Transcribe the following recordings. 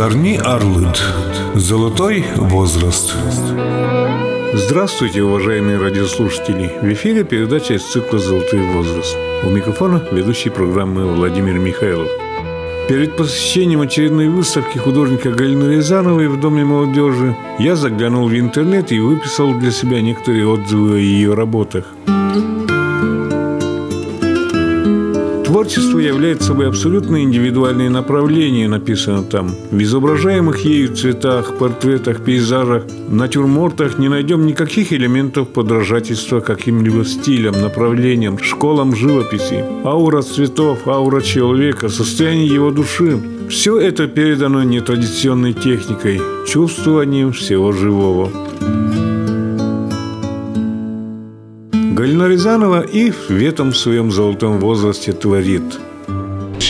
Зарни Арлыд. Золотой возраст. Здравствуйте, уважаемые радиослушатели! В эфире передача из цикла «Золотой возраст». У микрофона ведущий программы Владимир Михайлов. Перед посещением очередной выставки художника Галины Рязановой в Доме молодежи я заглянул в интернет и выписал для себя некоторые отзывы о ее работах – Творчество является собой абсолютно индивидуальное направление, написано там. В изображаемых ею цветах, портретах, пейзажах, натюрмортах не найдем никаких элементов подражательства каким-либо стилям, направлениям, школам живописи. Аура цветов, аура человека, состояние его души – все это передано нетрадиционной техникой, чувствованием всего живого. Галина Рязанова и в этом своем золотом возрасте творит –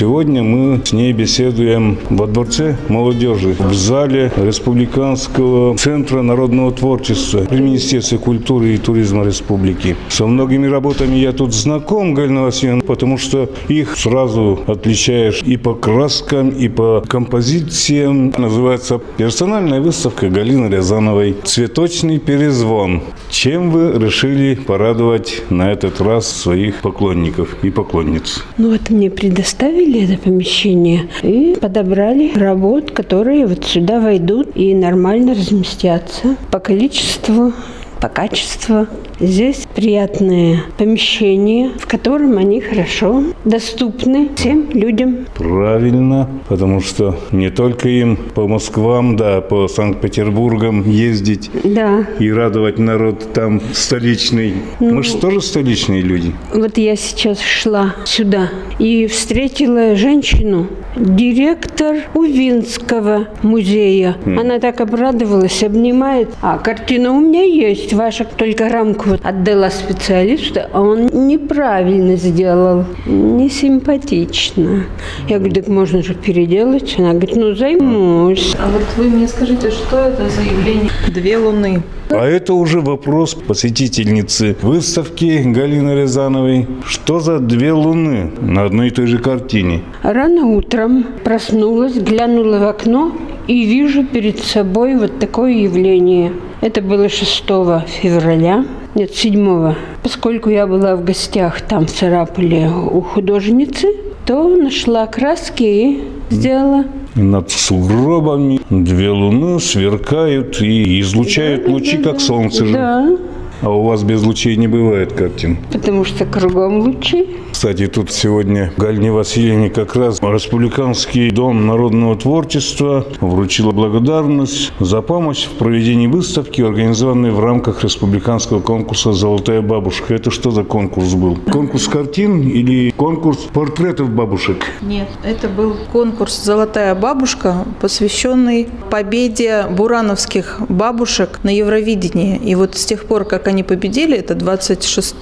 Сегодня мы с ней беседуем во Дворце молодежи, в зале Республиканского центра народного творчества при Министерстве культуры и туризма республики. Со многими работами я тут знаком, Галина Васильевна, потому что их сразу отличаешь и по краскам, и по композициям. Называется персональная выставка Галины Рязановой «Цветочный перезвон». Чем вы решили порадовать на этот раз своих поклонников и поклонниц? Ну вот мне предоставили купили это помещение и подобрали работ, которые вот сюда войдут и нормально разместятся. По количеству по качеству. Здесь приятное помещение, в котором они хорошо доступны всем людям. Правильно, потому что не только им по Москвам, да, по Санкт-Петербургам ездить да. и радовать народ там столичный. Ну, Мы же тоже столичные люди. Вот я сейчас шла сюда и встретила женщину, директор Увинского музея. Mm. Она так обрадовалась, обнимает. А картина у меня есть ваша, только рамку отдала специалисту, а он неправильно сделал, не симпатично. Я говорю, так можно же переделать. Она говорит, ну займусь. А вот вы мне скажите, что это за явление? Две луны. А это уже вопрос посетительницы выставки Галины Рязановой. Что за две луны на одной и той же картине? Рано утром проснулась, глянула в окно и вижу перед собой вот такое явление. Это было 6 февраля, нет, 7 Поскольку я была в гостях там в Сараполе у художницы, то нашла краски и сделала над сугробами две луны сверкают и излучают лучи, как солнце же. Да. А у вас без лучей не бывает картин? Потому что кругом лучи. Кстати, тут сегодня Галине Васильевне как раз Республиканский дом народного творчества вручила благодарность за помощь в проведении выставки, организованной в рамках республиканского конкурса «Золотая бабушка». Это что за конкурс был? Конкурс картин или конкурс портретов бабушек? Нет, это был конкурс «Золотая бабушка», посвященный победе бурановских бабушек на Евровидении. И вот с тех пор, как они победили, это 26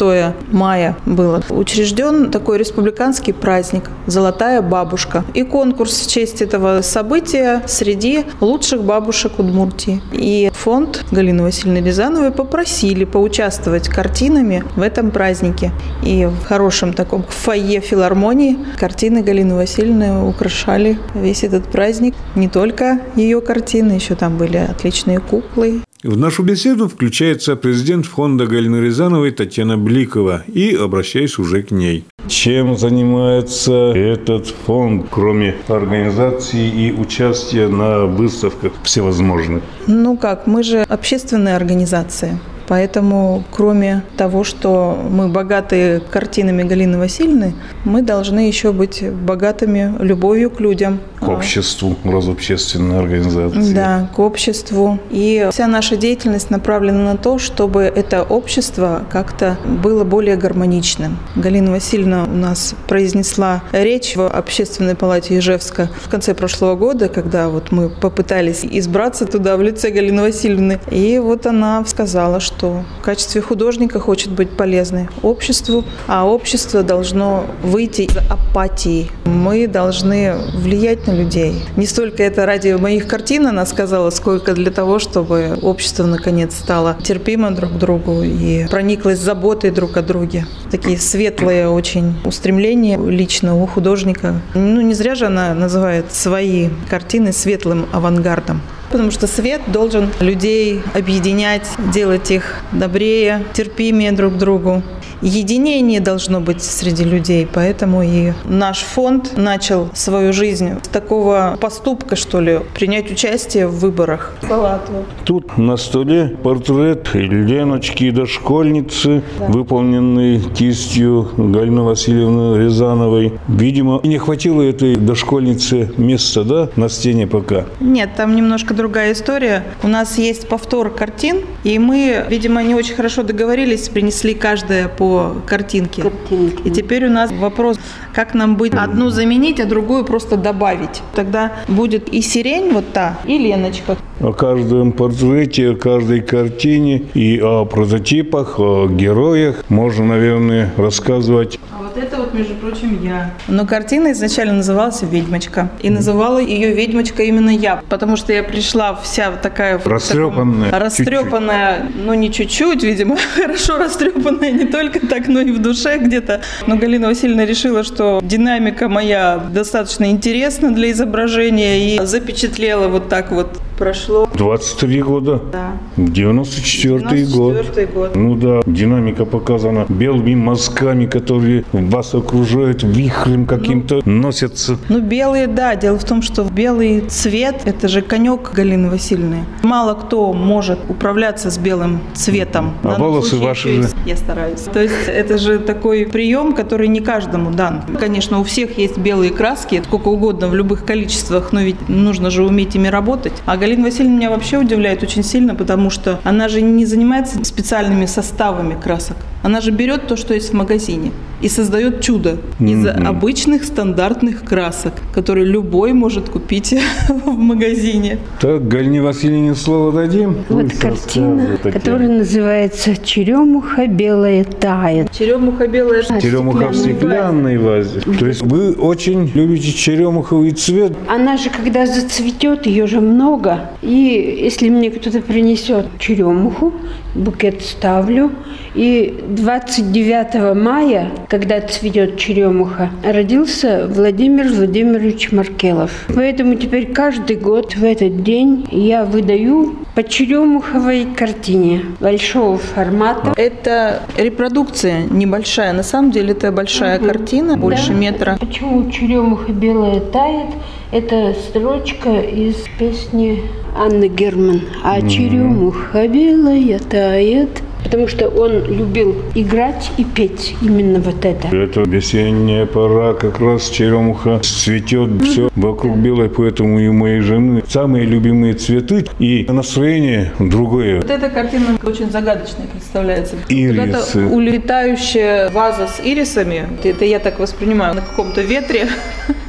мая было, учрежден такой республиканский праздник «Золотая бабушка». И конкурс в честь этого события среди лучших бабушек Удмуртии. И фонд Галины Васильевны Рязановой попросили поучаствовать картинами в этом празднике. И в хорошем таком фойе филармонии картины Галины Васильевны украшали весь этот праздник. Не только ее картины, еще там были отличные куклы в нашу беседу включается президент фонда Галины Рязановой Татьяна Бликова и обращаюсь уже к ней. Чем занимается этот фонд, кроме организации и участия на выставках всевозможных? Ну как, мы же общественная организация. Поэтому, кроме того, что мы богаты картинами Галины Васильевны, мы должны еще быть богатыми любовью к людям. К обществу, разобщественной организации. Да, к обществу. И вся наша деятельность направлена на то, чтобы это общество как-то было более гармоничным. Галина Васильевна у нас произнесла речь в Общественной палате Ижевска в конце прошлого года, когда вот мы попытались избраться туда в лице Галины Васильевны. И вот она сказала, что что в качестве художника хочет быть полезной обществу, а общество должно выйти из апатии. Мы должны влиять на людей. Не столько это ради моих картин она сказала, сколько для того, чтобы общество наконец стало терпимо друг к другу и прониклось заботой друг о друге. Такие светлые очень устремления лично у художника. Ну, не зря же она называет свои картины светлым авангардом. Потому что свет должен людей объединять, делать их добрее, терпимее друг к другу единение должно быть среди людей. Поэтому и наш фонд начал свою жизнь с такого поступка, что ли, принять участие в выборах. Салатова. Тут на столе портрет Леночки, дошкольницы, да. выполненный кистью Галины Васильевны Рязановой. Видимо, не хватило этой дошкольнице места, да, на стене пока? Нет, там немножко другая история. У нас есть повтор картин, и мы, видимо, не очень хорошо договорились, принесли каждая по картинке. картинке. И теперь у нас вопрос, как нам быть одну заменить, а другую просто добавить. Тогда будет и сирень вот та, и Леночка. О каждом портрете, о каждой картине и о прототипах, о героях можно, наверное, рассказывать это вот, между прочим, я. Но картина изначально называлась «Ведьмочка». И называла ее «Ведьмочка» именно я, потому что я пришла вся такая... Растрепанная. Таком, растрепанная, чуть-чуть. ну не чуть-чуть, видимо, хорошо растрепанная, не только так, но и в душе где-то. Но Галина Васильевна решила, что динамика моя достаточно интересна для изображения и запечатлела вот так вот прошло. 23 года? Да. 94 год. 94 год. Ну да, динамика показана белыми мазками, которые вас окружают вихрем каким-то, ну, носятся. Ну, белые, да. Дело в том, что белый цвет – это же конек Галины Васильевны. Мало кто может управляться с белым цветом. А волосы ваши же? Я стараюсь. То есть это же такой прием, который не каждому дан. Конечно, у всех есть белые краски, сколько угодно, в любых количествах, но ведь нужно же уметь ими работать. А Галина Васильевна меня вообще удивляет очень сильно, потому что она же не занимается специальными составами красок. Она же берет то, что есть в магазине, и создает чудо из mm-hmm. обычных стандартных красок, которые любой может купить в магазине. Так, Галине Васильевне слово дадим. Вот картина, которая называется «Черемуха белая тает». Черемуха белая а, Черемуха в стеклянной вазе. То есть вы очень любите черемуховый цвет. Она же, когда зацветет, ее же много. И если мне кто-то принесет черемуху, букет ставлю. И 29 мая, когда цветет черемуха, родился Владимир Владимирович Маркелов. Поэтому теперь каждый год в этот день я выдаю по черемуховой картине большого формата. Это репродукция небольшая. На самом деле это большая угу. картина, больше да. метра. Почему черемуха белая тает? Это строчка из песни Анны Герман. А черемуха белая тает потому что он любил играть и петь именно вот это. Это весенняя пора, как раз черемуха цветет, mm-hmm. все вокруг белое, поэтому и моей жены самые любимые цветы и настроение другое. Вот эта картина очень загадочная представляется. Ирисы. улетающая ваза с ирисами, это я так воспринимаю, на каком-то ветре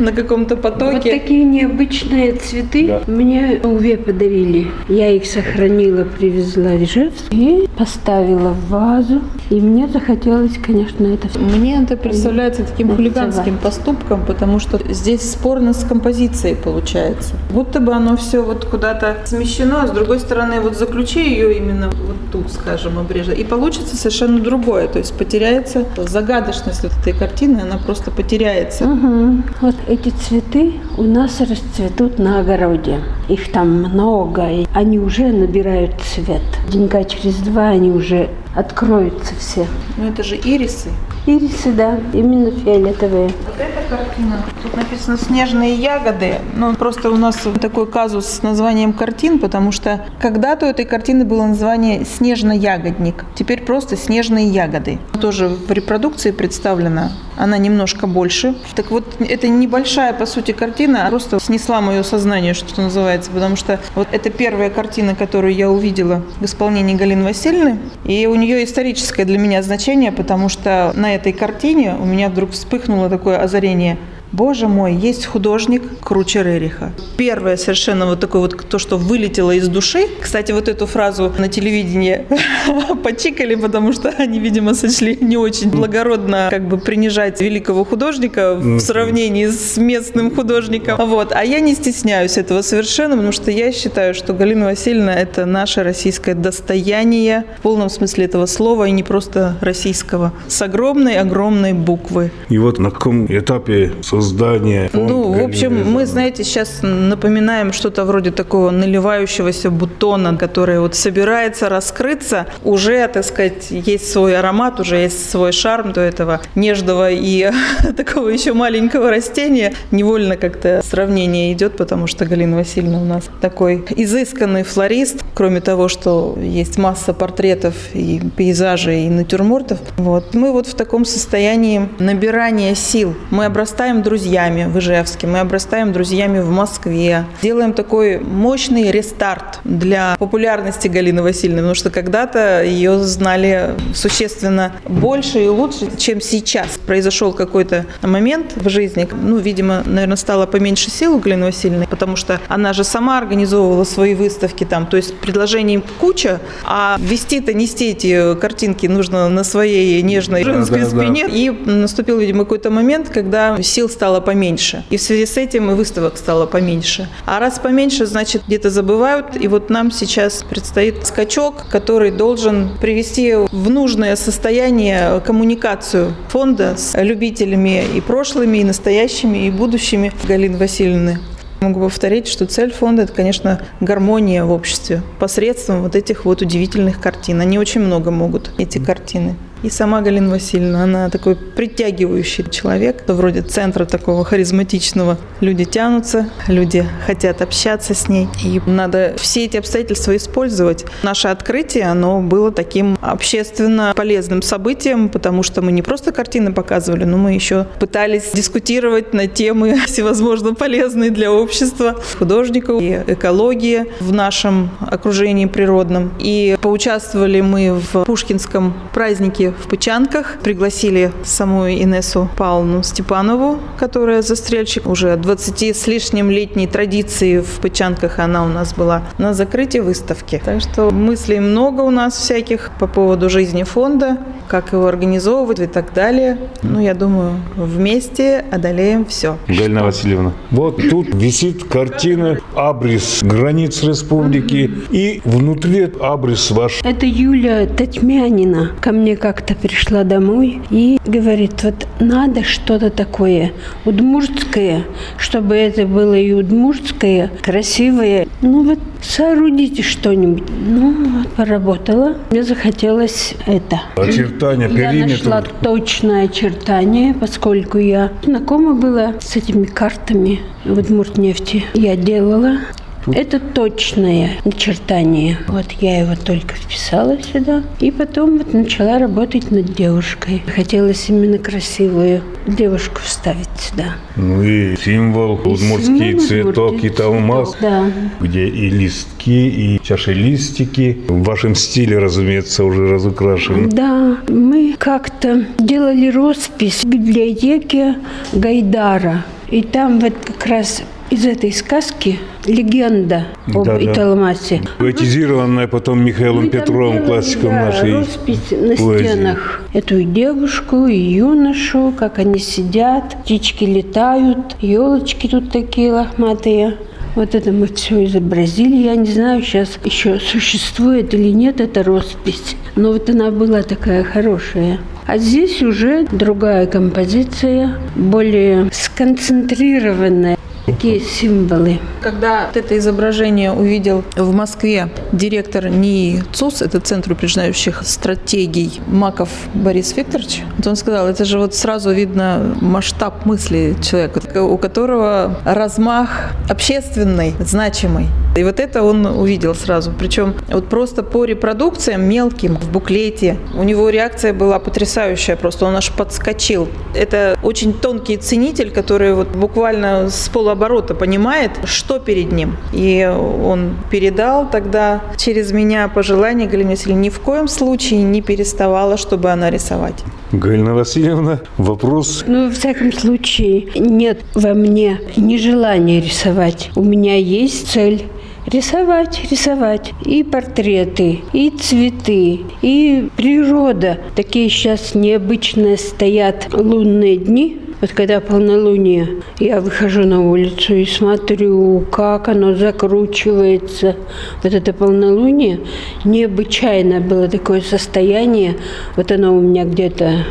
на каком-то потоке. Вот такие необычные цветы да. мне Уве подарили. Я их сохранила, привезла в Ижевск и поставила в вазу. И мне захотелось, конечно, это все. Мне это представляется таким хулиганским поступком, потому что здесь спорно с композицией получается. Будто бы оно все вот куда-то смещено, а с другой стороны, вот заключи ее именно вот тут, скажем, обрежа, и получится совершенно другое. То есть потеряется загадочность вот этой картины, она просто потеряется. Угу. Вот эти цветы у нас расцветут на огороде. Их там много, и они уже набирают цвет. Денька через два они уже откроются все. Ну это же ирисы. Ирисы, да, именно фиолетовые. Вот эта картина, тут написано «Снежные ягоды». Ну, просто у нас такой казус с названием картин, потому что когда-то у этой картины было название «Снежно-ягодник». Теперь просто «Снежные ягоды». Тоже в репродукции представлена. Она немножко больше. Так вот, это небольшая, по сути, картина, просто снесла мое сознание, что называется, потому что вот это первая картина, которую я увидела в исполнении Галины Васильевны. И у нее историческое для меня значение, потому что на этой картине у меня вдруг вспыхнуло такое озарение. Боже мой, есть художник круче Рериха. Первое совершенно вот такое вот то, что вылетело из души. Кстати, вот эту фразу на телевидении почикали, потому что они, видимо, сочли не очень благородно как бы принижать великого художника в сравнении с местным художником. Вот. А я не стесняюсь этого совершенно, потому что я считаю, что Галина Васильевна – это наше российское достояние в полном смысле этого слова, и не просто российского, с огромной-огромной буквы. И вот на каком этапе создания? Ну, в общем, мы, знаете, сейчас напоминаем что-то вроде такого наливающегося бутона, который вот собирается раскрыться. Уже, так сказать, есть свой аромат, уже есть свой шарм до этого нежного и такого еще маленького растения. Невольно как-то сравнение идет, потому что Галина Васильевна у нас такой изысканный флорист. Кроме того, что есть масса портретов и пейзажей, и натюрмортов. Вот. Мы вот в таком состоянии набирания сил. Мы обрастаем друзьями в Ижевске, мы обрастаем друзьями в Москве. Делаем такой мощный рестарт для популярности Галины Васильевны, потому что когда-то ее знали существенно больше и лучше, чем сейчас. Произошел какой-то момент в жизни, ну, видимо, наверное, стало поменьше сил у Галины Васильевны, потому что она же сама организовывала свои выставки там, то есть предложений куча, а вести-то, нести эти картинки нужно на своей нежной женской да, да, спине. Да. И наступил, видимо, какой-то момент, когда сил стало поменьше. И в связи с этим и выставок стало поменьше. А раз поменьше, значит, где-то забывают. И вот нам сейчас предстоит скачок, который должен привести в нужное состояние коммуникацию фонда с любителями и прошлыми, и настоящими, и будущими Галины Васильевны. Могу повторить, что цель фонда – это, конечно, гармония в обществе посредством вот этих вот удивительных картин. Они очень много могут, эти картины. И сама Галина Васильевна, она такой притягивающий человек, вроде центра такого харизматичного. Люди тянутся, люди хотят общаться с ней. И надо все эти обстоятельства использовать. Наше открытие, оно было таким общественно полезным событием, потому что мы не просто картины показывали, но мы еще пытались дискутировать на темы всевозможно полезные для общества, художников и экологии в нашем окружении природном. И поучаствовали мы в Пушкинском празднике в Пычанках. Пригласили саму Инессу Павловну Степанову, которая застрельщик. Уже 20 с лишним летней традиции в Пычанках она у нас была на закрытии выставки. Так что мыслей много у нас всяких по поводу жизни фонда, как его организовывать и так далее. Ну, я думаю, вместе одолеем все. Галина Васильевна, вот тут висит картина «Абрис границ республики» и внутри абрис ваш. Это Юля Татьмянина ко мне как как-то пришла домой и говорит, вот надо что-то такое удмуртское, чтобы это было и удмуртское, красивое. Ну вот соорудите что-нибудь. Ну, вот, поработала. Мне захотелось это. Очертания, периметр. Я нашла точное очертание, поскольку я знакома была с этими картами в Удмуртнефти. Я делала. Это точное начертание. Вот я его только вписала сюда. И потом вот начала работать над девушкой. Хотелось именно красивую девушку вставить сюда. Ну и символ, удмуртский цветок и талмаз, да. где и листки, и чашелистики. В вашем стиле, разумеется, уже разукрашены. Да, мы как-то делали роспись в библиотеке Гайдара. И там вот как раз из этой сказки легенда об да, Италмасе. Поэтизированная потом Михаилом Мы Петровым, классиком да, нашей роспись на поэзии. стенах. Эту девушку и юношу, как они сидят, птички летают, елочки тут такие лохматые. Вот это мы все изобразили. Я не знаю, сейчас еще существует или нет эта роспись. Но вот она была такая хорошая. А здесь уже другая композиция, более сконцентрированная. Такие символы. Когда это изображение увидел в Москве директор НИИ ЦУС, это Центр упреждающих стратегий, Маков Борис Викторович, вот он сказал, это же вот сразу видно масштаб мысли человека, у которого размах общественный, значимый. И вот это он увидел сразу. Причем вот просто по репродукциям мелким в буклете у него реакция была потрясающая. Просто он аж подскочил. Это очень тонкий ценитель, который вот буквально с полуоборота полоборота понимает, что перед ним. И он передал тогда через меня пожелание Галине Васильевне ни в коем случае не переставала, чтобы она рисовать. Галина Васильевна, вопрос. Ну, во всяком случае, нет во мне нежелания рисовать. У меня есть цель рисовать, рисовать. И портреты, и цветы, и природа. Такие сейчас необычные стоят лунные дни. Вот когда полнолуние, я выхожу на улицу и смотрю, как оно закручивается. Вот это полнолуние, необычайно было такое состояние. Вот оно у меня где-то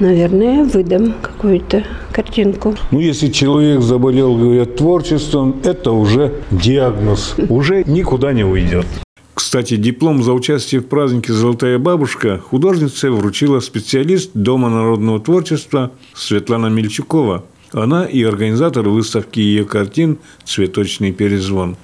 наверное, выдам какую-то картинку. Ну, если человек заболел, говорят, творчеством, это уже диагноз. Уже никуда не уйдет. Кстати, диплом за участие в празднике «Золотая бабушка» художнице вручила специалист Дома народного творчества Светлана Мельчукова. Она и организатор выставки ее картин «Цветочный перезвон».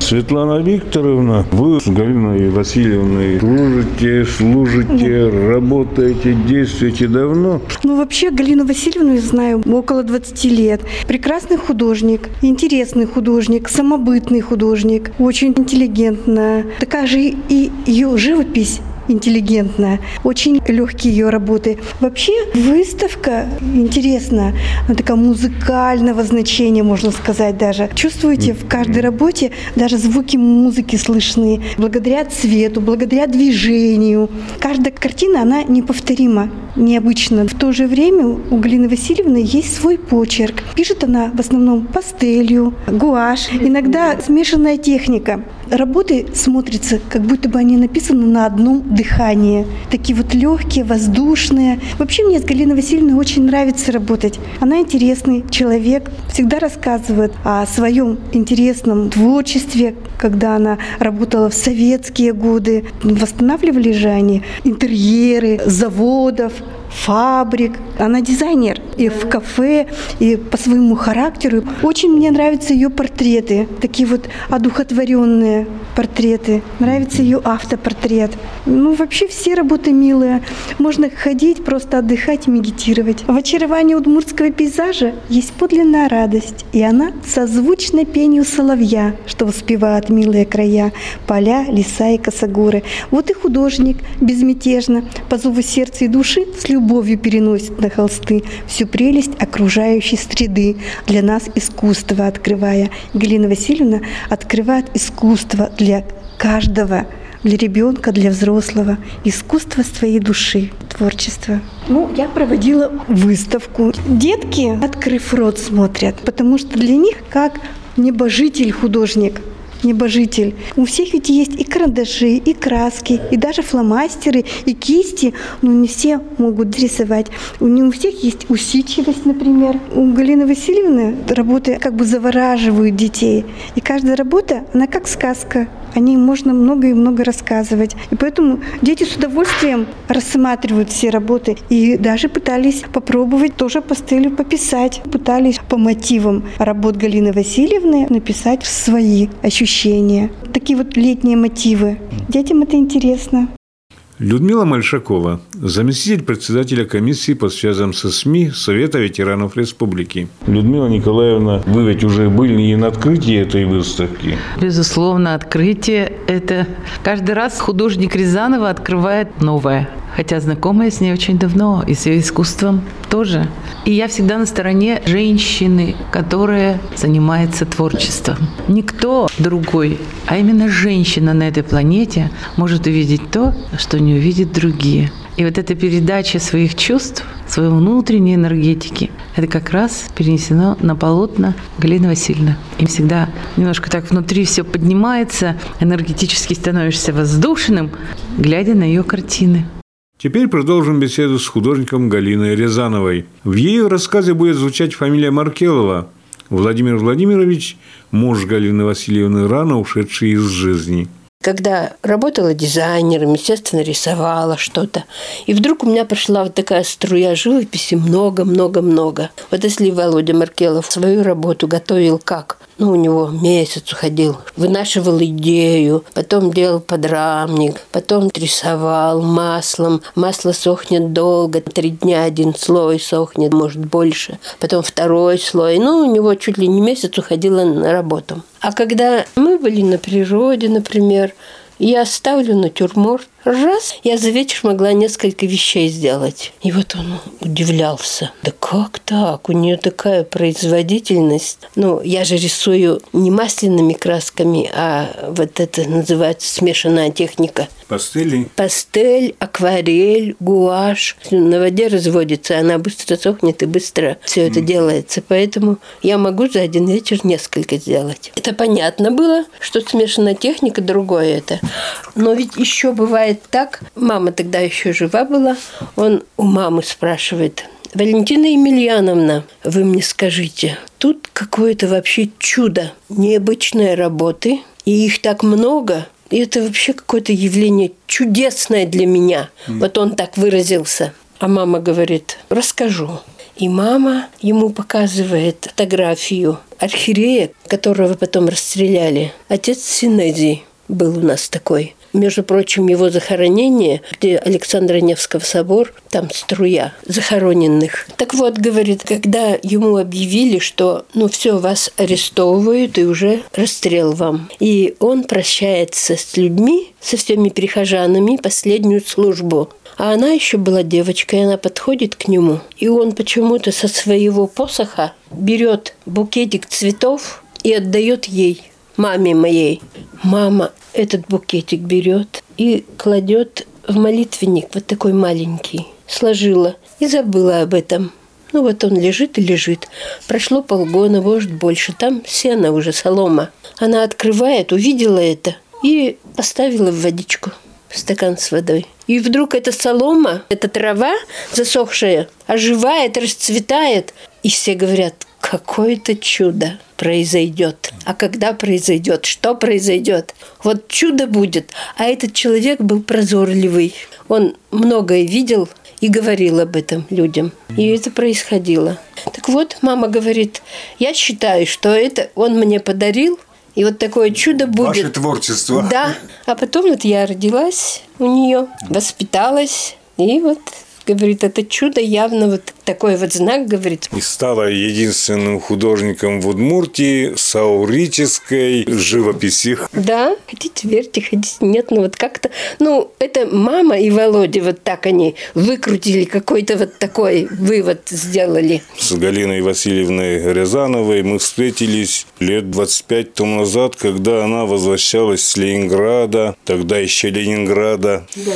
Светлана Викторовна, вы с Галиной Васильевной дружите, служите, работаете, действуете давно? Ну, вообще, Галину Васильевну я знаю около 20 лет. Прекрасный художник, интересный художник, самобытный художник, очень интеллигентная. Такая же и ее живопись интеллигентная, очень легкие ее работы. Вообще выставка интересна, она такая музыкального значения, можно сказать даже. Чувствуете, в каждой работе даже звуки музыки слышны, благодаря цвету, благодаря движению. Каждая картина, она неповторима, необычна. В то же время у Галины Васильевны есть свой почерк. Пишет она в основном пастелью, гуашь, иногда смешанная техника. Работы смотрятся, как будто бы они написаны на одном дыхании. Такие вот легкие, воздушные. Вообще мне с Галиной Васильевной очень нравится работать. Она интересный человек, всегда рассказывает о своем интересном творчестве, когда она работала в советские годы. Восстанавливали же они интерьеры заводов, фабрик. Она дизайнер и в кафе, и по своему характеру. Очень мне нравятся ее портреты, такие вот одухотворенные портреты. Нравится ее автопортрет. Ну, вообще все работы милые. Можно ходить, просто отдыхать медитировать. В очаровании удмуртского пейзажа есть подлинная радость, и она созвучна пению соловья, что воспевает милые края, поля, леса и косогоры. Вот и художник безмятежно, по зову сердца и души, с любовью переносит на холсты всю прелесть окружающей среды, для нас искусство открывая. Галина Васильевна открывает искусство для каждого, для ребенка, для взрослого. Искусство своей души, творчество. Ну, я проводила выставку. Детки, открыв рот, смотрят, потому что для них как небожитель художник – небожитель. У всех ведь есть и карандаши, и краски, и даже фломастеры, и кисти, но не все могут рисовать. У не у всех есть усидчивость, например. У Галины Васильевны работы как бы завораживают детей. И каждая работа, она как сказка. О ней можно много и много рассказывать. И поэтому дети с удовольствием рассматривают все работы и даже пытались попробовать тоже по стилю пописать. Пытались по мотивам работ Галины Васильевны написать свои ощущения. Такие вот летние мотивы. Детям это интересно. Людмила Мальшакова, заместитель председателя комиссии по связям со СМИ Совета ветеранов республики. Людмила Николаевна, вы ведь уже были и на открытии этой выставки. Безусловно, открытие – это каждый раз художник Рязанова открывает новое хотя знакомая с ней очень давно, и с ее искусством тоже. И я всегда на стороне женщины, которая занимается творчеством. Никто другой, а именно женщина на этой планете может увидеть то, что не увидят другие. И вот эта передача своих чувств, своей внутренней энергетики, это как раз перенесено на полотна Галины Васильевны. И всегда немножко так внутри все поднимается, энергетически становишься воздушным, глядя на ее картины. Теперь продолжим беседу с художником Галиной Рязановой. В ее рассказе будет звучать фамилия Маркелова. Владимир Владимирович – муж Галины Васильевны, рано ушедший из жизни. Когда работала дизайнером, естественно, рисовала что-то. И вдруг у меня пошла вот такая струя живописи много-много-много. Вот если Володя Маркелов свою работу готовил как? Ну, у него месяц уходил. Вынашивал идею, потом делал подрамник, потом рисовал маслом. Масло сохнет долго, три дня один слой сохнет, может больше. Потом второй слой. Ну, у него чуть ли не месяц уходило на работу. А когда мы были на природе, например, я ставлю натюрморт. Раз, я за вечер могла несколько вещей сделать. И вот он удивлялся. Да как так? У нее такая производительность. Ну, я же рисую не масляными красками, а вот это называется смешанная техника. Пастели? Пастель, акварель, гуашь. На воде разводится, она быстро сохнет и быстро все это делается. Поэтому я могу за один вечер несколько сделать. Это понятно было, что смешанная техника другое это. Но ведь еще бывает так. Мама тогда еще жива была. Он у мамы спрашивает, Валентина Емельяновна, вы мне скажите, тут какое-то вообще чудо необычной работы, и их так много, и это вообще какое-то явление чудесное для меня. Mm. Вот он так выразился. А мама говорит, расскажу. И мама ему показывает фотографию архиерея, которого потом расстреляли. Отец Синезий был у нас такой. Между прочим, его захоронение, где Александра Невского собор, там струя захороненных. Так вот, говорит, когда ему объявили, что ну все, вас арестовывают и уже расстрел вам. И он прощается с людьми, со всеми прихожанами, последнюю службу. А она еще была девочкой, она подходит к нему, и он почему-то со своего посоха берет букетик цветов и отдает ей маме моей. Мама этот букетик берет и кладет в молитвенник, вот такой маленький. Сложила и забыла об этом. Ну вот он лежит и лежит. Прошло полгода, может больше. Там сено уже, солома. Она открывает, увидела это и поставила в водичку стакан с водой. И вдруг эта солома, эта трава засохшая, оживает, расцветает. И все говорят, какое-то чудо произойдет. А когда произойдет, что произойдет? Вот чудо будет. А этот человек был прозорливый. Он многое видел и говорил об этом людям. И это происходило. Так вот, мама говорит, я считаю, что это он мне подарил, и вот такое чудо будет. Ваше творчество. Да. А потом вот я родилась у нее, воспиталась, и вот говорит, это чудо явно вот такой вот знак, говорит. И стала единственным художником в Удмуртии с аурической живописи. Да, хотите верьте, хотите нет, ну вот как-то, ну это мама и Володя вот так они выкрутили какой-то вот такой вывод сделали. С Галиной Васильевной Рязановой мы встретились лет 25 тому назад, когда она возвращалась с Ленинграда, тогда еще Ленинграда, да.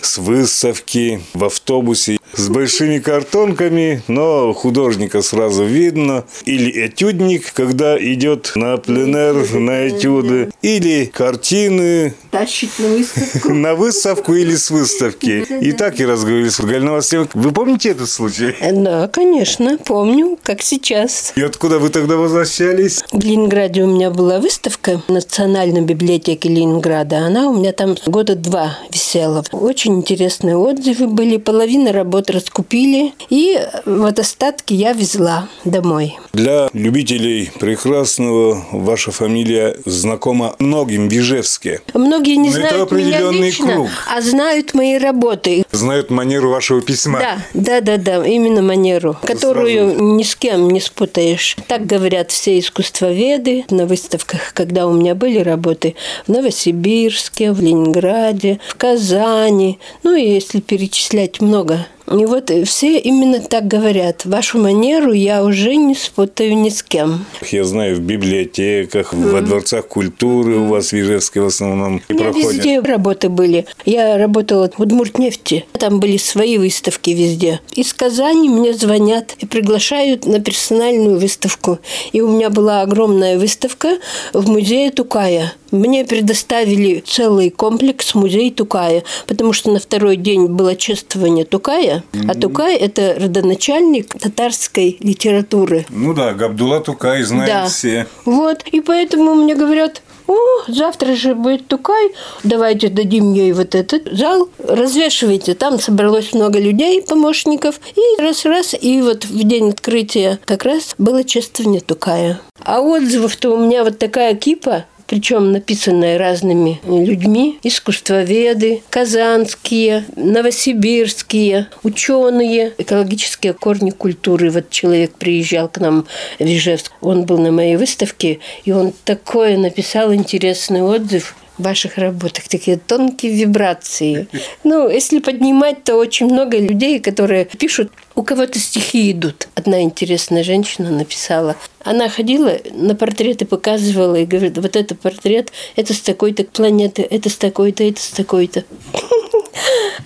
с выставки в автобусе автобусе с большими картонками, но художника сразу видно. Или этюдник, когда идет на пленер, на этюды. Или картины. Тащит на выставку. На выставку или с выставки. И так и разговаривали с Галиной Васильевной. Вы помните этот случай? Да, конечно, помню, как сейчас. И откуда вы тогда возвращались? В Ленинграде у меня была выставка в Национальной библиотеке Ленинграда. Она у меня там года два висела. Очень интересные отзывы были. Половина работ раскупили. И вот остатки я везла домой. Для любителей прекрасного ваша фамилия знакома многим в Ижевске. Многие не Но знают это определенный меня лично, круг. а знают мои работы. Знают манеру вашего письма. Да, да, да, да, именно манеру, которую Сразу. ни с кем не спутаешь. Так говорят все искусствоведы на выставках, когда у меня были работы в Новосибирске, в Ленинграде, в Казани. Ну, и если перечислять много и вот все именно так говорят. Вашу манеру я уже не спутаю ни с кем. Я знаю, в библиотеках, mm. во дворцах культуры у вас в Ижевске в основном и проходят. везде работы были. Я работала в Удмуртнефти. Там были свои выставки везде. Из Казани мне звонят и приглашают на персональную выставку. И у меня была огромная выставка в музее Тукая. Мне предоставили целый комплекс музей Тукая, потому что на второй день было чествование Тукая, mm-hmm. а Тукай – это родоначальник татарской литературы. Ну да, Габдулла Тукай знает да. все. Вот, и поэтому мне говорят, о, завтра же будет Тукай, давайте дадим ей вот этот зал, развешивайте. Там собралось много людей, помощников, и раз-раз, и вот в день открытия как раз было чествование Тукая. А отзывов-то у меня вот такая кипа, причем написанная разными людьми, искусствоведы, казанские, новосибирские, ученые, экологические корни культуры. Вот человек приезжал к нам в Ижевск, он был на моей выставке, и он такое написал интересный отзыв ваших работах, такие тонкие вибрации. Ну, если поднимать, то очень много людей, которые пишут, у кого-то стихи идут. Одна интересная женщина написала. Она ходила на портреты, показывала и говорит, вот этот портрет, это с такой-то планеты, это с такой-то, это с такой-то.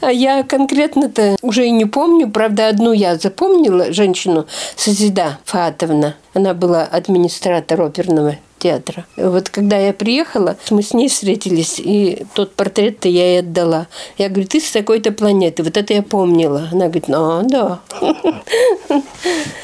А я конкретно-то уже и не помню. Правда, одну я запомнила, женщину Сазида Фатовна. Она была администратор оперного театра. Вот когда я приехала, мы с ней встретились, и тот портрет-то я ей отдала. Я говорю, ты с такой-то планеты, вот это я помнила. Она говорит, а, да.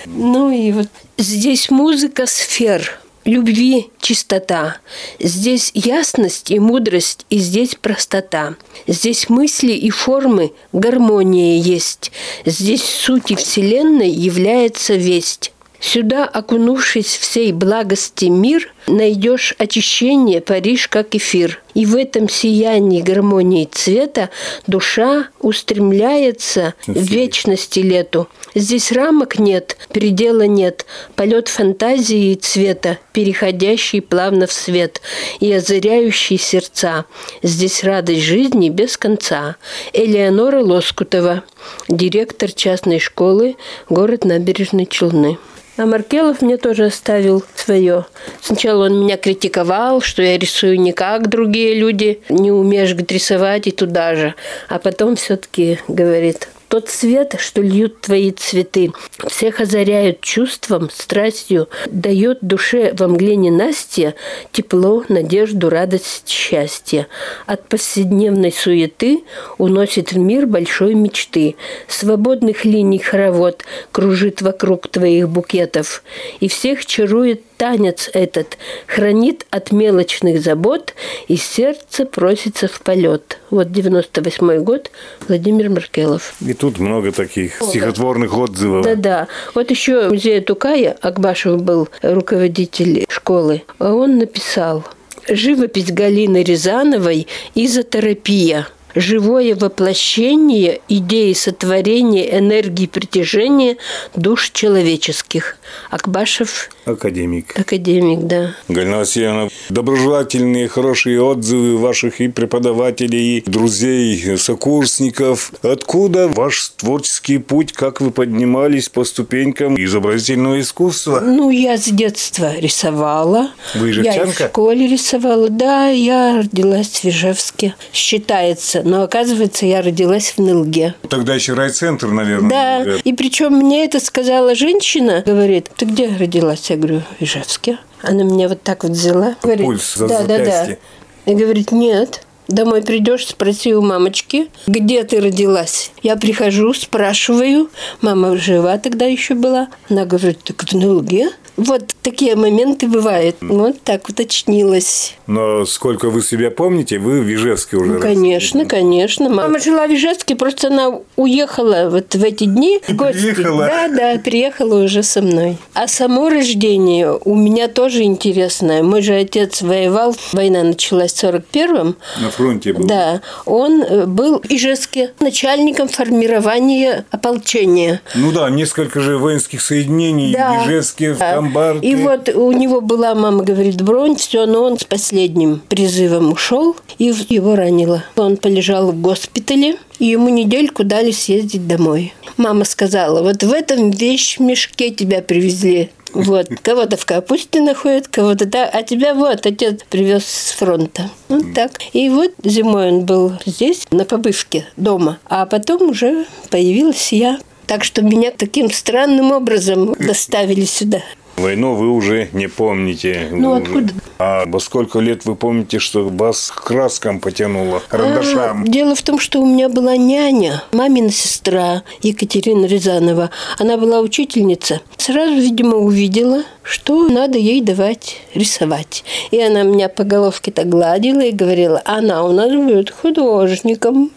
Ну и вот здесь музыка сфер, любви чистота. Здесь ясность и мудрость, и здесь простота. Здесь мысли и формы, гармония есть. Здесь сути Вселенной является весть. Сюда, окунувшись в сей благости мир, найдешь очищение Париж как эфир. И в этом сиянии гармонии цвета душа устремляется в вечности лету. Здесь рамок нет, предела нет, полет фантазии и цвета, переходящий плавно в свет и озаряющий сердца. Здесь радость жизни без конца. Элеонора Лоскутова, директор частной школы, город Набережной Челны. А Маркелов мне тоже оставил свое. Сначала он меня критиковал, что я рисую не как другие люди, не умеешь рисовать и туда же. А потом все-таки говорит, тот свет, что льют твои цветы, всех озаряют чувством, страстью, дает душе во мгле ненастья тепло, надежду, радость, счастье. От повседневной суеты уносит в мир большой мечты. Свободных линий хоровод кружит вокруг твоих букетов, и всех чарует танец этот хранит от мелочных забот, и сердце просится в полет. Вот 98 год, Владимир Маркелов. И тут много таких стихотворных отзывов. Да-да. Вот еще музея Тукая, Акбашев был руководитель школы, а он написал «Живопись Галины Рязановой «Изотерапия» живое воплощение идеи сотворения энергии притяжения душ человеческих. Акбашев Академик. Академик, да. Галина Васильевна, доброжелательные, хорошие отзывы ваших и преподавателей, и друзей, сокурсников. Откуда ваш творческий путь, как вы поднимались по ступенькам изобразительного искусства? Ну, я с детства рисовала. Вы Я и в школе рисовала. Да, я родилась в Ижевске. Считается. Но оказывается, я родилась в Нылге. Тогда еще райцентр, наверное. Да, и причем мне это сказала женщина, говорит, ты где родилась? Я говорю, в Ижевске. Она меня вот так вот взяла. Говорит, Пульс за да, да, да. запястье. И говорит, нет, Домой придешь, спроси у мамочки, где ты родилась. Я прихожу, спрашиваю. Мама жива тогда еще была. Она говорит, так в Нылге. Вот такие моменты бывают. Вот так уточнилась. Но сколько вы себя помните, вы в Ижевске уже Ну, росли. конечно, конечно. Мама жила в Ижевске, просто она уехала вот в эти дни в гости. приехала? Да, да, приехала уже со мной. А само рождение у меня тоже интересное. Мой же отец воевал, война началась в 41-м. На фронте был. Да, он э, был в Ижевске начальником формирования ополчения. Ну да, несколько же воинских соединений Да. в Ижевске, в Камбарке. И вот у него была, мама говорит, бронь, все, но он с последним призывом ушел, и его ранило. Он полежал в госпитале, и ему недельку дали съездить домой. Мама сказала, вот в этом вещмешке тебя привезли. Вот, кого-то в капусте находят, кого-то да, а тебя вот отец привез с фронта. Вот так. И вот зимой он был здесь, на побывке дома, а потом уже появилась я. Так что меня таким странным образом доставили сюда. Войну вы уже не помните. Ну, откуда? А во сколько лет вы помните, что вас к краскам потянуло, карандашам? А, Дело в том, что у меня была няня, мамина сестра Екатерина Рязанова. Она была учительница. Сразу, видимо, увидела что надо ей давать рисовать. И она меня по головке так гладила и говорила, она у нас будет художником,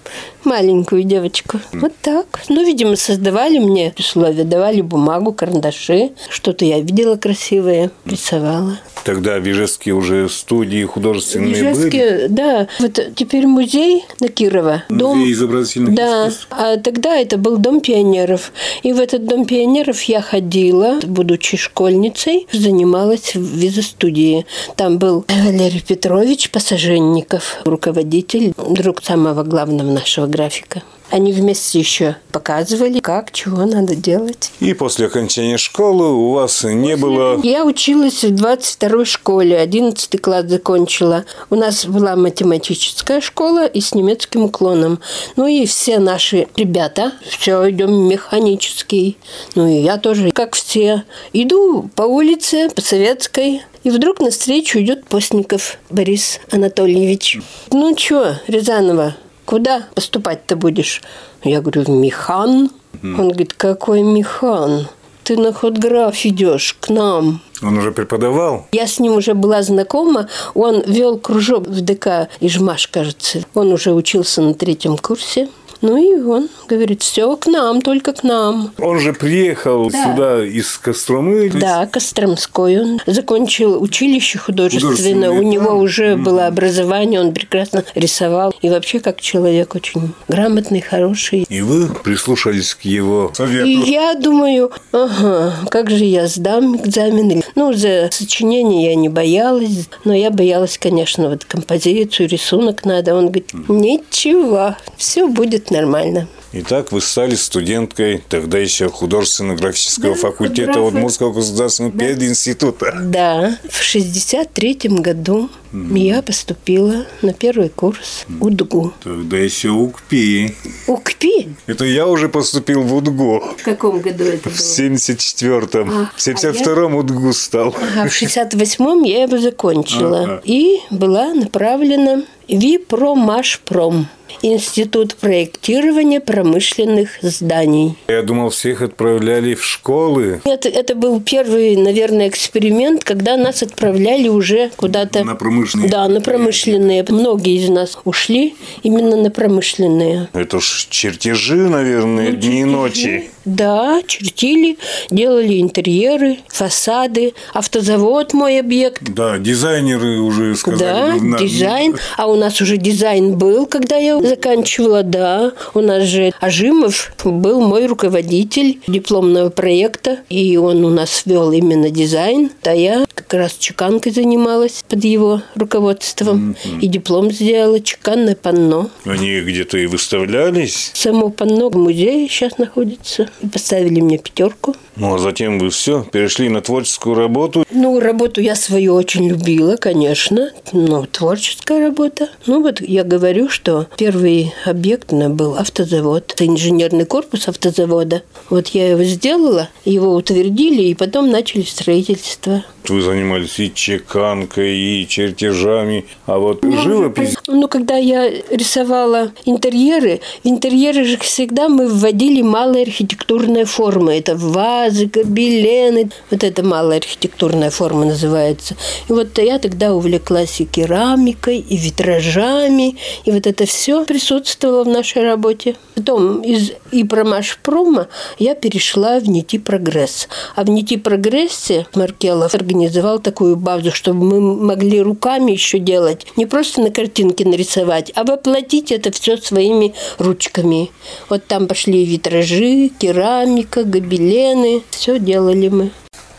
маленькую девочку. Вот так. Ну, видимо, создавали мне условия, давали бумагу, карандаши, что-то я видела красивое, рисовала. Тогда в Ижевске уже студии художественные В были? Да. Вот теперь музей на Кирова. Музей изобразительных Да. искусств. А тогда это был Дом пионеров. И в этот Дом пионеров я ходила, будучи школьницей, занималась в визостудии. Там был Валерий Петрович Пассаженников, руководитель, друг самого главного нашего графика. Они вместе еще показывали, как, чего надо делать. И после окончания школы у вас не было... Я училась в 22-й школе, 11 класс закончила. У нас была математическая школа и с немецким уклоном. Ну и все наши ребята, все идем механический. Ну и я тоже, как все. Иду по улице, по Советской, и вдруг навстречу идет Постников Борис Анатольевич. Ну что, Рязанова, куда поступать-то будешь? Я говорю, в механ. Он говорит, какой механ? Ты на худграф идешь к нам. Он уже преподавал? Я с ним уже была знакома. Он вел кружок в ДК Ижмаш, кажется. Он уже учился на третьем курсе. Ну и он говорит, все к нам, только к нам. Он же приехал Да. сюда из Костромы. Да, Костромской. Он закончил училище художественное. Художественное, У него да. уже было образование, он прекрасно рисовал. И вообще как человек очень грамотный, хороший. И вы прислушались к его совету. И я думаю, ага, как же я сдам экзамены. Ну, за сочинение я не боялась, но я боялась, конечно, вот композицию, рисунок надо. Он говорит, ничего, все будет нормально. Итак, вы стали студенткой тогда еще художественно-графического Да, факультета худграфа. Удмуртского государственного пединститута. Да, в 63 году я поступила на первый курс УДГУ. Тогда еще УКПИ. УКПИ? Это я уже поступил в УДГУ. В каком году это В было? 74-м. А, В 72-м УДГУ стал. Ага, в 68-м я его закончила. Ага. И была направлена ВИПромашпром. Институт проектирования промышленных зданий. Я думал, всех отправляли в школы. Это, это был первый, наверное, эксперимент, когда нас отправляли уже куда-то... На промышленные Да, на промышленные. Многие из нас ушли именно на промышленные. Это ж чертежи, наверное, дни и ночи. Да, чертили, делали интерьеры, фасады, автозавод мой объект. Да, дизайнеры уже сказали. Да, на- дизайн. А у нас уже дизайн был, когда я заканчивала, да. У нас же Ажимов был мой руководитель дипломного проекта, и он у нас вел именно дизайн. А я как раз чеканкой занималась под его руководством. И диплом сделала, чеканное панно. Они где-то и выставлялись. Само панно в музее сейчас находится. Поставили мне пятерку. Ну, а затем вы все, перешли на творческую работу. Ну, работу я свою очень любила, конечно, но творческая работа. Ну, вот я говорю, что первый объект у меня был автозавод, это инженерный корпус автозавода. Вот я его сделала, его утвердили, и потом начали строительство. Вы занимались и чеканкой, и чертежами. А вот живопись... Ну, когда я рисовала интерьеры, в интерьеры же всегда мы вводили малые архитектурные формы. Это вазы, гобелены. Вот это малая архитектурная форма называется. И вот я тогда увлеклась и керамикой, и витражами. И вот это все присутствовало в нашей работе. Потом из Ипромашпрома я перешла в НИТИ Прогресс. А в НИТИ Прогрессе Маркелов организовал такую базу, чтобы мы могли руками еще делать. Не просто на картинке нарисовать, а воплотить это все своими ручками. Вот там пошли витражи, керамика, гобелены. Все делали мы.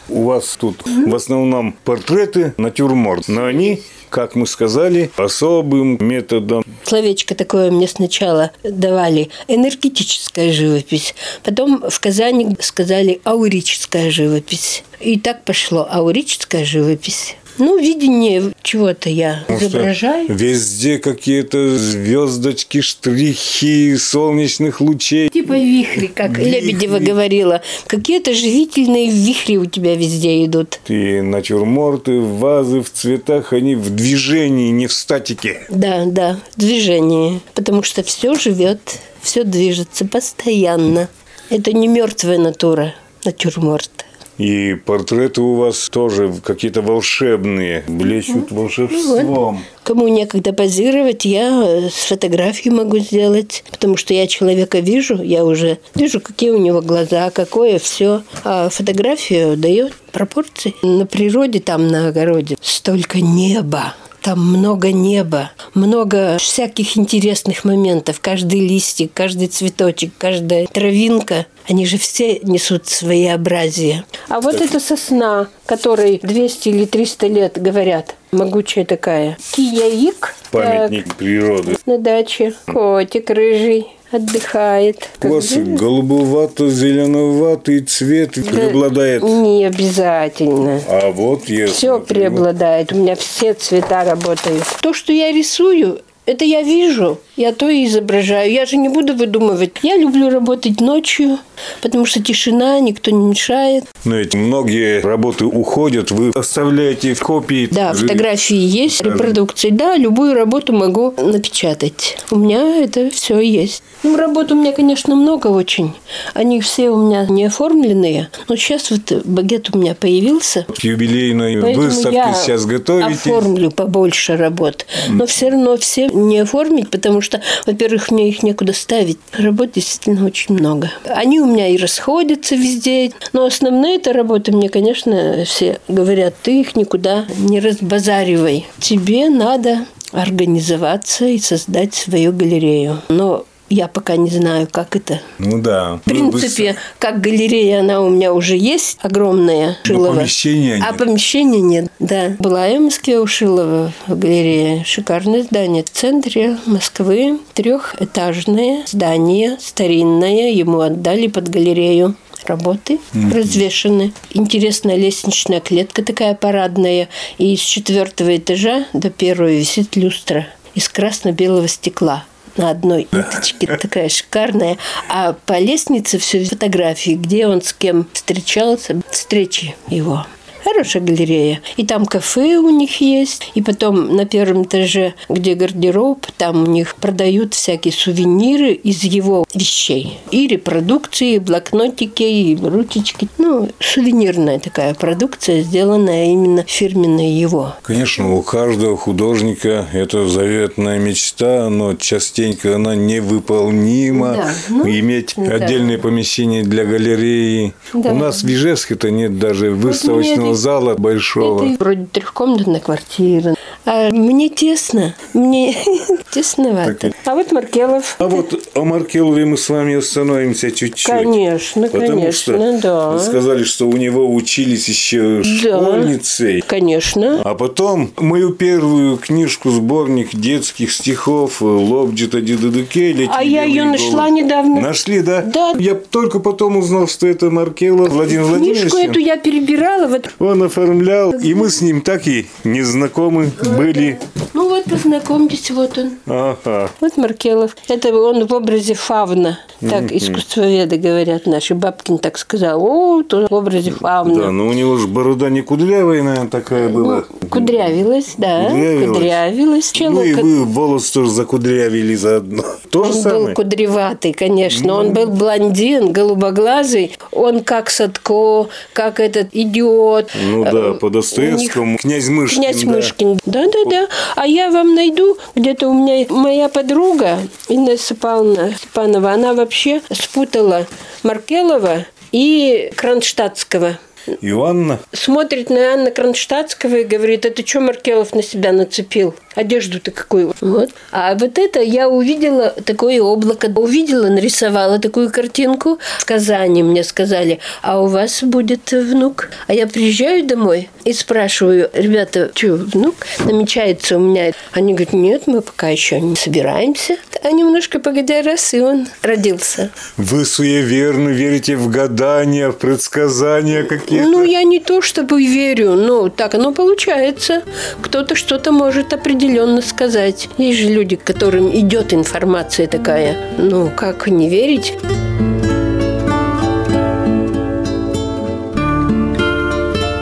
У вас тут в основном портреты, натюрморт. Но они, как мы сказали, особым методом. Словечко такое мне сначала давали энергетическая живопись, потом в Казани сказали аурическая живопись. И так пошло аурическая живопись. Ну, видение чего-то я Потому изображаю. Везде какие-то звездочки, штрихи солнечных лучей. Типа вихри, как Вихри. Лебедева говорила. Какие-то живительные вихри у тебя везде идут. И натюрморты, вазы в цветах, они в движении, не в статике. Да, да, движение. Потому что все живет, все движется постоянно. Это не мертвая натура, натюрморт. И портреты у вас тоже какие-то волшебные, блещут волшебством. Кому некогда позировать, я э, с фотографией могу сделать, потому что я человека вижу, я уже вижу, какие у него глаза, какое все. А фотография дает пропорции. На природе, там на огороде, столько неба. Там много неба, много всяких интересных моментов. Каждый листик, каждый цветочек, каждая травинка, они же все несут своеобразие. А вот эта сосна, которой 200 или 300 лет говорят, могучая такая. Кияик. Памятник природы. На даче. Котик рыжий отдыхает. У вас голубовато-зеленоватый цвет преобладает. Не обязательно. А вот если... Все преобладает. У меня все цвета работают. То, что я рисую, это я вижу, я то и изображаю. Я же не буду выдумывать. Я люблю работать ночью, потому что тишина, никто не мешает. Но ведь многие работы уходят, вы оставляете копии. Да, фотографии есть, репродукции. Да, любую работу могу напечатать. У меня это все есть. Ну, работ у меня, конечно, много очень. Они все у меня не оформленные. Но сейчас вот багет у меня появился. К юбилейной Поэтому выставке я сейчас готовитесь. оформлю побольше работ. Но все равно все не оформить, потому что, во-первых, мне их некуда ставить. Работ действительно очень много. Они у меня и расходятся везде. Но основные это работы мне, конечно, все говорят, ты их никуда не разбазаривай. Тебе надо организоваться и создать свою галерею. Но я пока не знаю, как это. Ну да. В принципе, как галерея, она у меня уже есть, огромная. Но Шилова. помещения А нет. помещения нет, да. Была я в Москве у Шилова в галерее. Шикарное здание в центре Москвы. Трехэтажное здание, старинное. Ему отдали под галерею работы развешаны. Интересная лестничная клетка такая парадная. И с четвертого этажа до первого висит люстра из красно-белого стекла на одной ниточке, такая шикарная. А по лестнице все фотографии, где он с кем встречался, встречи его. Хорошая галерея. И там кафе у них есть. И потом на первом этаже, где гардероб, там у них продают всякие сувениры из его вещей. И репродукции, и блокнотики, и ручечки. Ну, сувенирная такая продукция, сделанная именно фирменной его. Конечно, у каждого художника это заветная мечта, но частенько она невыполнима. Да, ну, Иметь да. отдельное помещение для галереи. Да. У нас в Ижевске-то нет даже выставочного зала большого. Это вроде трехкомнатная квартира. А мне тесно. Мне тесновато. А вот Маркелов. А вот о Маркелове мы с вами остановимся чуть-чуть. Конечно, Потому конечно, что да. вы сказали, что у него учились еще Да. школьницей. Конечно. А потом мою первую книжку, сборник детских стихов Лобджита Дидудукели. А я ее нашла недавно. Нашли, да? Да. Я только потом узнал, что это Маркелов Владимир Владимирович. Книжку эту я перебирала. Вот. Он оформлял, и мы с ним так и не знакомы были. Ну вот, познакомьтесь, вот он. Ага. Вот Маркелов. Это он в образе фавна. Так искусствоведы говорят наши. Бабкин так сказал. О, то в образе фавна. Да, но у него же борода не кудрявая, наверное, такая была. Кудрявилась, да. Кудрявилась. Кудрявилась. Ну и вы волос тоже закудрявили заодно. То же Он был самое. кудреватый, конечно. Он был блондин, голубоглазый. Он как Садко, как этот идиот. Ну да, Э, по у них Достоевскому. Князь Мышкин. Князь да. Мышкин. Да-да-да. А я вам найду, где-то у меня моя подруга Инесса Павловна Степанова, она вообще спутала Маркелова и Кронштадтского. Иоанна. Смотрит на Анна Кронштадтского и говорит, это что Маркелов на себя нацепил? Одежду-то какую? Вот. А вот это я увидела такое облако. Увидела, нарисовала такую картинку. В Казани мне сказали, а у вас будет внук. А я приезжаю домой и спрашиваю, ребята, что, внук намечается у меня? Они говорят, нет, мы пока еще не собираемся. А немножко погодя, раз, и он родился. Вы суеверны, верите в гадания, в предсказания какие-то. Ну, я не то чтобы верю, но так оно получается. Кто-то что-то может определенно сказать. Есть же люди, которым идет информация такая. Ну, как не верить?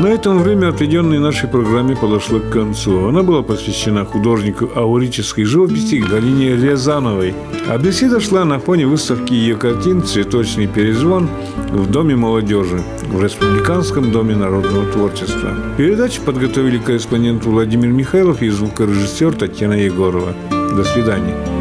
На этом время, отведенное нашей программе, подошло к концу. Она была посвящена художнику аурической живописи Галине Рязановой. А беседа шла на фоне выставки ее картин «Цветочный перезвон» в Доме молодежи, в Республиканском доме народного творчества. Передачу подготовили корреспондент Владимир Михайлов и звукорежиссер Татьяна Егорова. До свидания.